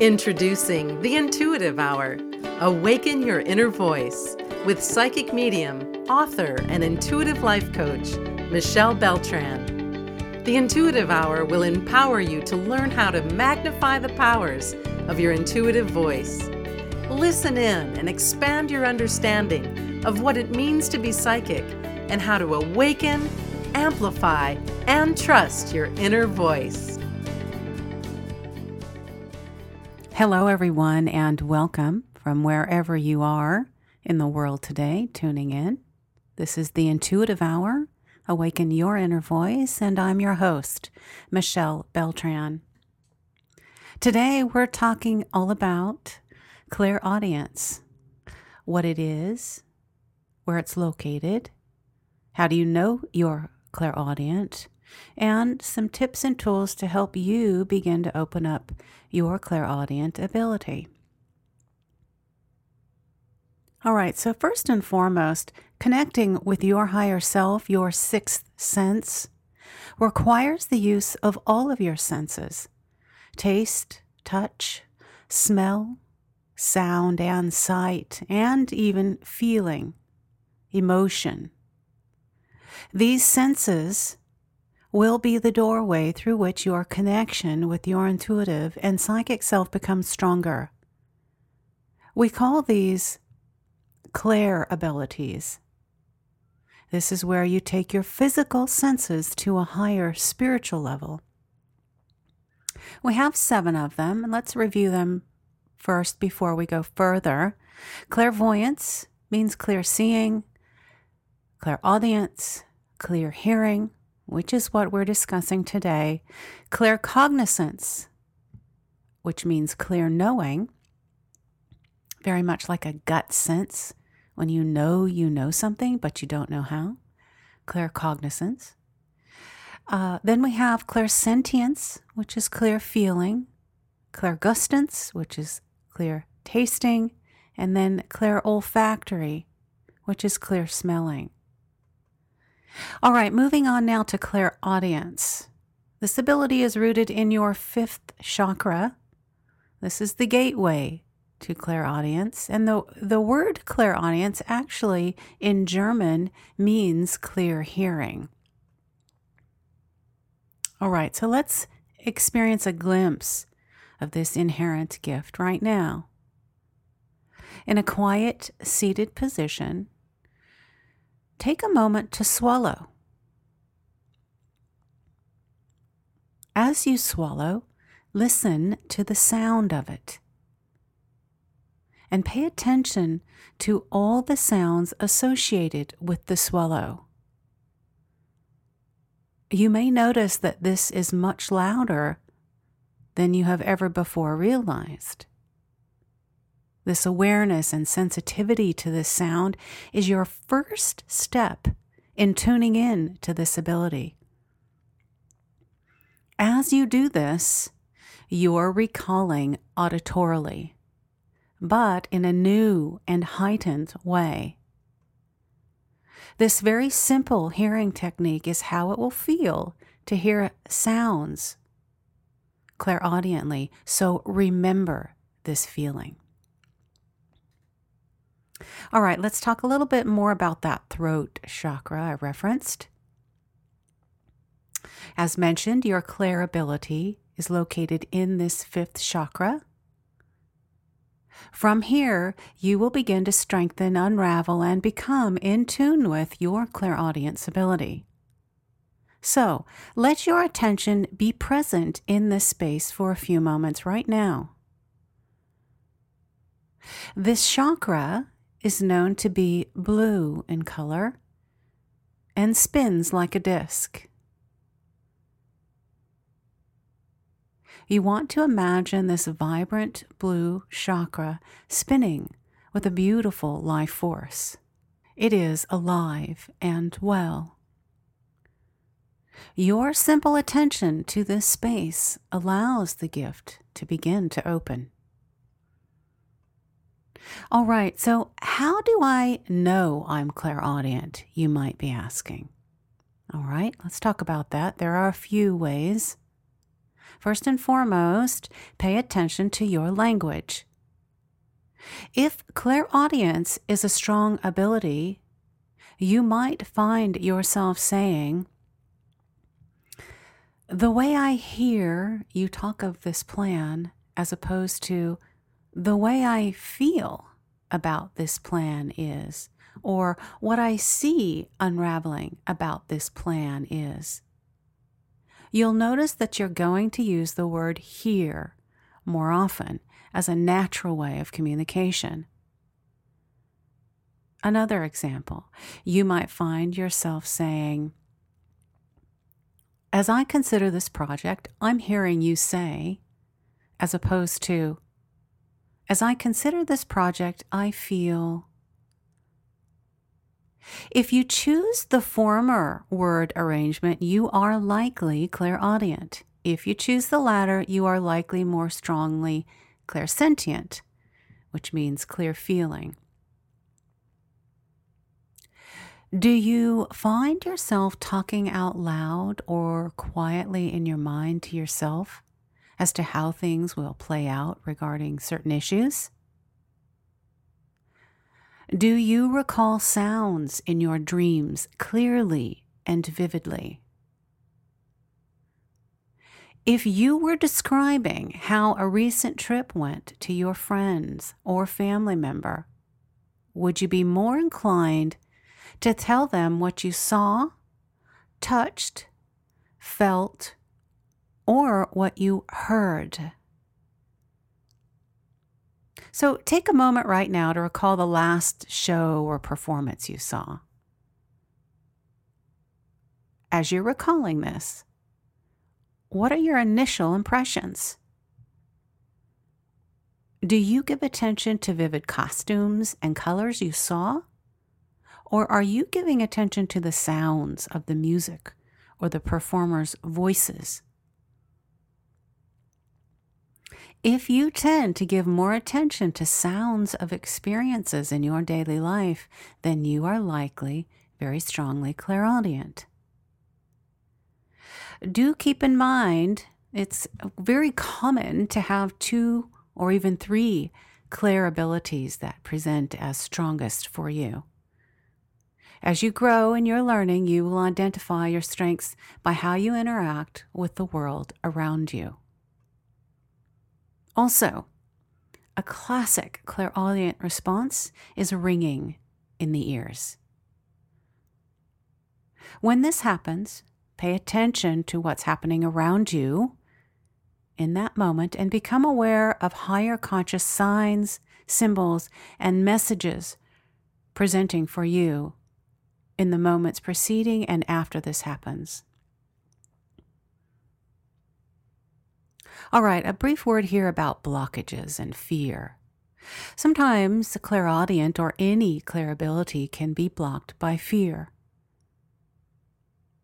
Introducing the Intuitive Hour Awaken Your Inner Voice with psychic medium, author, and intuitive life coach, Michelle Beltran. The Intuitive Hour will empower you to learn how to magnify the powers of your intuitive voice. Listen in and expand your understanding of what it means to be psychic and how to awaken, amplify, and trust your inner voice. Hello, everyone, and welcome from wherever you are in the world today, tuning in. This is the Intuitive Hour, Awaken Your Inner Voice, and I'm your host, Michelle Beltran. Today, we're talking all about clairaudience what it is, where it's located, how do you know you're clairaudient, and some tips and tools to help you begin to open up your clairaudient ability. All right, so first and foremost, connecting with your higher self, your sixth sense, requires the use of all of your senses taste, touch, smell, sound, and sight, and even feeling, emotion. These senses will be the doorway through which your connection with your intuitive and psychic self becomes stronger. We call these clair abilities. This is where you take your physical senses to a higher spiritual level. We have seven of them, and let's review them first before we go further. Clairvoyance means clear seeing, clairaudience, clear hearing, which is what we're discussing today, claircognizance, which means clear knowing, very much like a gut sense when you know you know something but you don't know how, claircognizance. Uh, then we have clairsentience, which is clear feeling, clairgustance, which is clear tasting, and then clairolfactory, which is clear smelling. All right, moving on now to clairaudience. This ability is rooted in your fifth chakra. This is the gateway to clairaudience. And the, the word clairaudience actually in German means clear hearing. All right, so let's experience a glimpse of this inherent gift right now. In a quiet, seated position, take a moment to swallow. As you swallow, listen to the sound of it. And pay attention to all the sounds associated with the swallow. You may notice that this is much louder than you have ever before realized. This awareness and sensitivity to this sound is your first step in tuning in to this ability. As you do this, you're recalling auditorily, but in a new and heightened way. This very simple hearing technique is how it will feel to hear sounds clairaudiently. So remember this feeling. All right, let's talk a little bit more about that throat chakra I referenced. As mentioned, your clair ability is located in this fifth chakra. From here, you will begin to strengthen, unravel, and become in tune with your clairaudience ability. So, let your attention be present in this space for a few moments right now. This chakra is known to be blue in color and spins like a disc. You want to imagine this vibrant blue chakra spinning with a beautiful life force. It is alive and well. Your simple attention to this space allows the gift to begin to open. All right, so how do I know I'm clairaudient? You might be asking. All right, let's talk about that. There are a few ways. First and foremost, pay attention to your language. If clairaudience is a strong ability, you might find yourself saying, The way I hear you talk of this plan, as opposed to the way I feel about this plan is, or what I see unraveling about this plan is. You'll notice that you're going to use the word hear more often as a natural way of communication. Another example, you might find yourself saying, As I consider this project, I'm hearing you say, as opposed to, As I consider this project, I feel. If you choose the former word arrangement, you are likely clairaudient. If you choose the latter, you are likely more strongly clairsentient, which means clear feeling. Do you find yourself talking out loud or quietly in your mind to yourself as to how things will play out regarding certain issues? Do you recall sounds in your dreams clearly and vividly? If you were describing how a recent trip went to your friends or family member, would you be more inclined to tell them what you saw, touched, felt, or what you heard? So take a moment right now to recall the last show or performance you saw. As you're recalling this, what are your initial impressions? Do you give attention to vivid costumes and colors you saw? Or are you giving attention to the sounds of the music or the performers' voices? If you tend to give more attention to sounds of experiences in your daily life, then you are likely very strongly clairaudient do keep in mind it's very common to have two or even three clair abilities that present as strongest for you. As you grow in your learning, you will identify your strengths by how you interact with the world around you. Also, a classic clairaudient response is ringing in the ears. When this happens, Pay attention to what's happening around you in that moment and become aware of higher conscious signs, symbols, and messages presenting for you in the moments preceding and after this happens. All right, a brief word here about blockages and fear. Sometimes clairaudient or any clairability can be blocked by fear.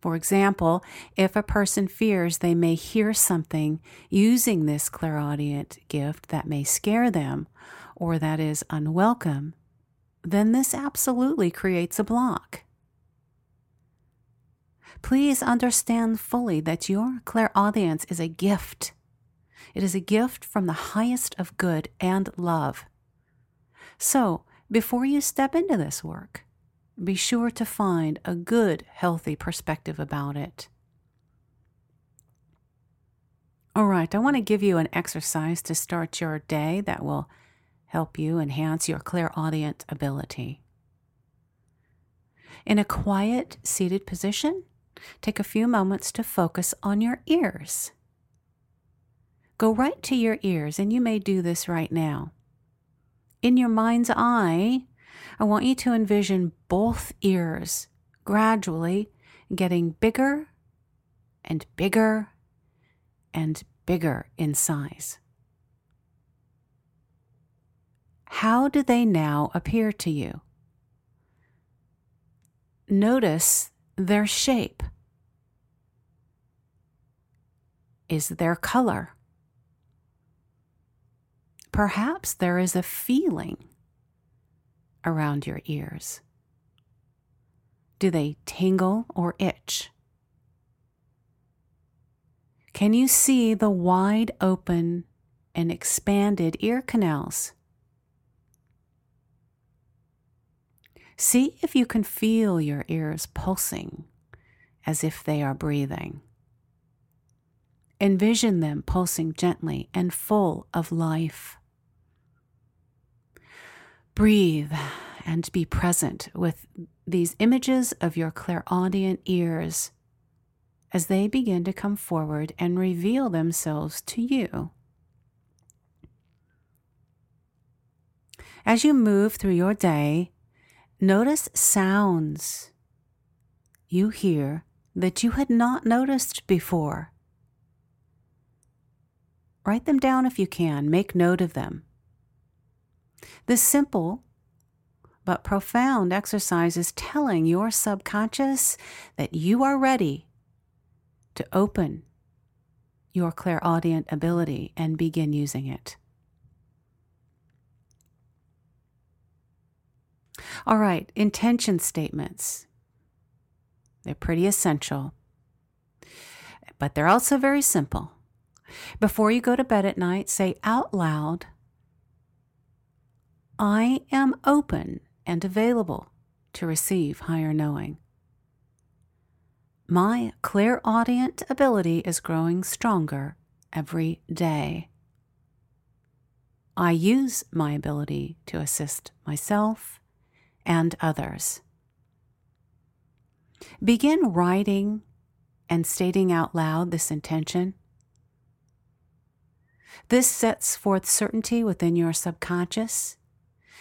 For example, if a person fears they may hear something using this clairaudient gift that may scare them or that is unwelcome, then this absolutely creates a block. Please understand fully that your clairaudience is a gift. It is a gift from the highest of good and love. So, before you step into this work, be sure to find a good, healthy perspective about it. All right, I want to give you an exercise to start your day that will help you enhance your clairaudient ability. In a quiet, seated position, take a few moments to focus on your ears. Go right to your ears, and you may do this right now. In your mind's eye, I want you to envision both ears gradually getting bigger and bigger and bigger in size. How do they now appear to you? Notice there shape. Is their color? Perhaps there is a feeling around your ears? Do they tingle or itch? Can you see the wide open and expanded ear canals? See if you can feel your ears pulsing as if they are breathing. Envision them pulsing gently and full of life. Breathe and be present with these images of your clairaudient ears as they begin to come forward and reveal themselves to you. As you move through your day, notice sounds you hear that you had not noticed before. Write them down if you can, make note of them. This simple but profound exercise is telling your subconscious that you are ready to open your clairaudient ability and begin using it. All right, intention statements. They're pretty essential, but they're also very simple. Before you go to bed at night, say out loud, I am open and available to receive higher knowing. My clairaudient ability is growing stronger every day. I use my ability to assist myself and others. Begin writing and stating out loud this intention. This sets forth certainty within your subconscious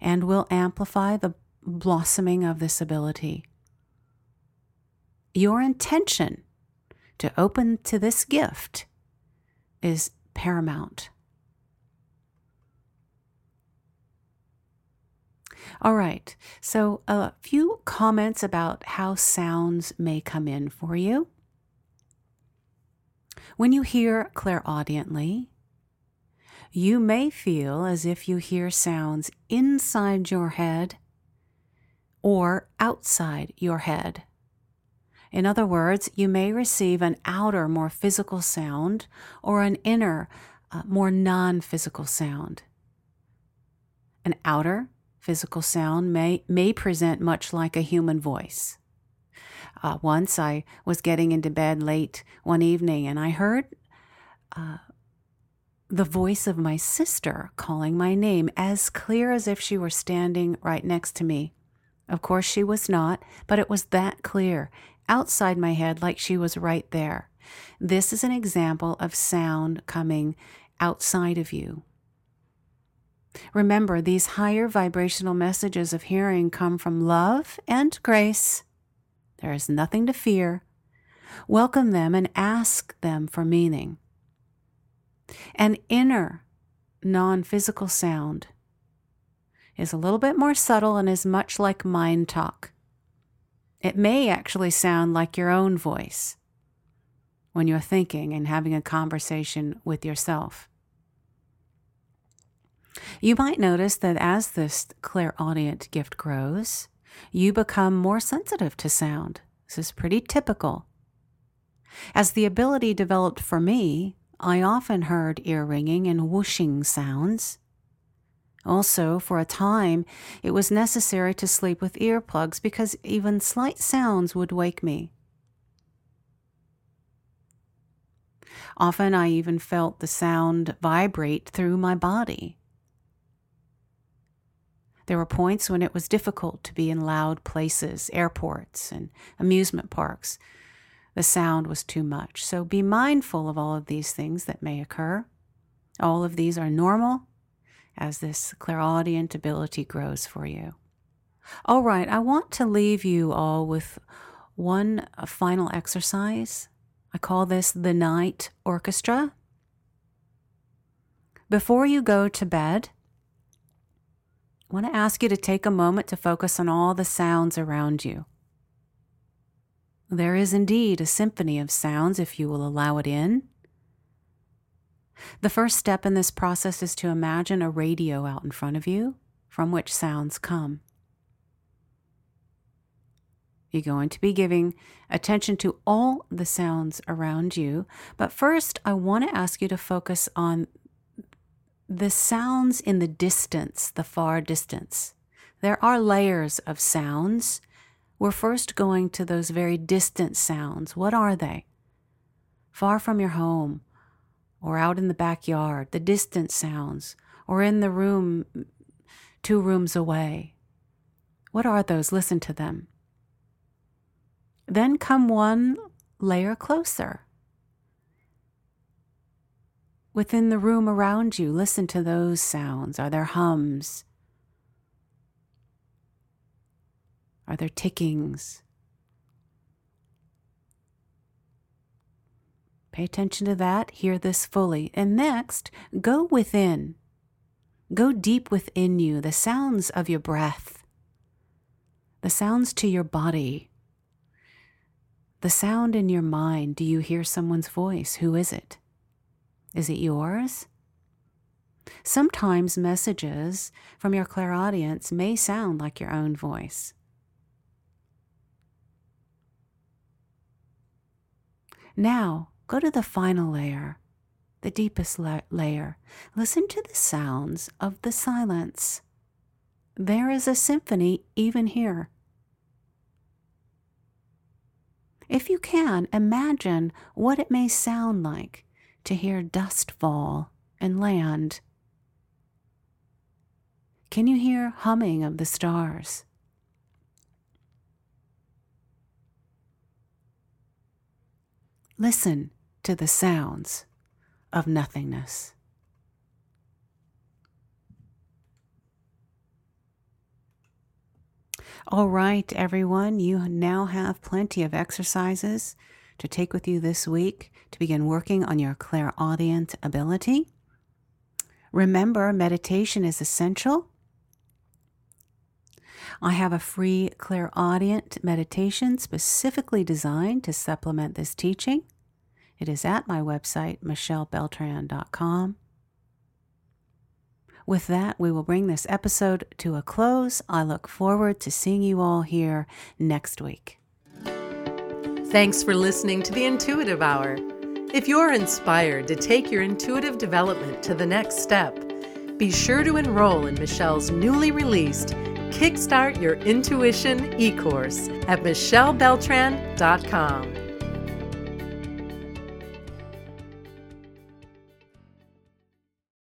and will amplify the blossoming of this ability. Your intention to open to this gift is paramount. All right, so a few comments about how sounds may come in for you. When you hear clairaudiently, you may feel as if you hear sounds inside your head or outside your head. In other words, you may receive an outer, more physical sound or an inner, uh, more non physical sound. An outer physical sound may, may present much like a human voice. Uh, once I was getting into bed late one evening and I heard uh, the voice of my sister calling my name as clear as if she were standing right next to me. Of course, she was not, but it was that clear, outside my head, like she was right there. This is an example of sound coming outside of you. Remember, these higher vibrational messages of hearing come from love and grace. There is nothing to fear. Welcome them and ask them for meaning. An inner, non physical sound is a little bit more subtle and is much like mind talk. It may actually sound like your own voice when you're thinking and having a conversation with yourself. You might notice that as this clairaudient gift grows, you become more sensitive to sound. This is pretty typical. As the ability developed for me, I often heard ear ringing and whooshing sounds. Also, for a time, it was necessary to sleep with earplugs because even slight sounds would wake me. Often, I even felt the sound vibrate through my body. There were points when it was difficult to be in loud places, airports, and amusement parks the sound was too much. So be mindful of all of these things that may occur. All of these are normal as this clairaudient ability grows for you. All right, I want to leave you all with one final exercise. I call this the night orchestra. Before you go to bed, I want to ask you to take a moment to focus on all the sounds around you. There is indeed a symphony of sounds if you will allow it in. The first step in this process is to imagine a radio out in front of you from which sounds come. You're going to be giving attention to all the sounds around you. But first, I want to ask you to focus on the sounds in the distance, the far distance. There are layers of sounds. We're first going to those very distant sounds. What are they? Far from your home, or out in the backyard, the distant sounds, or in the room two rooms away. What are those? Listen to them. Then come one layer closer. Within the room around you, listen to those sounds. Are there hums? Are there tickings? Pay attention to that, hear this fully. And next, go within. Go deep within you, the sounds of your breath, the sounds to your body, the sound in your mind. Do you hear someone's voice? Who is it? Is it yours? Sometimes messages from your clairaudience may sound like your own voice. Now, go to the final layer, the deepest la- layer. Listen to the sounds of the silence. There is a symphony even here. If you can, imagine what it may sound like to hear dust fall and land. Can you hear humming of the stars? Listen to the sounds of nothingness. All right, everyone, you now have plenty of exercises to take with you this week to begin working on your clairaudient ability. Remember, meditation is essential. I have a free clairaudient meditation specifically designed to supplement this teaching. It is at my website, michellebeltran.com. With that, we will bring this episode to a close. I look forward to seeing you all here next week. Thanks for listening to the Intuitive Hour. If you're inspired to take your intuitive development to the next step, be sure to enroll in Michelle's newly released Kickstart Your Intuition e course at michellebeltran.com.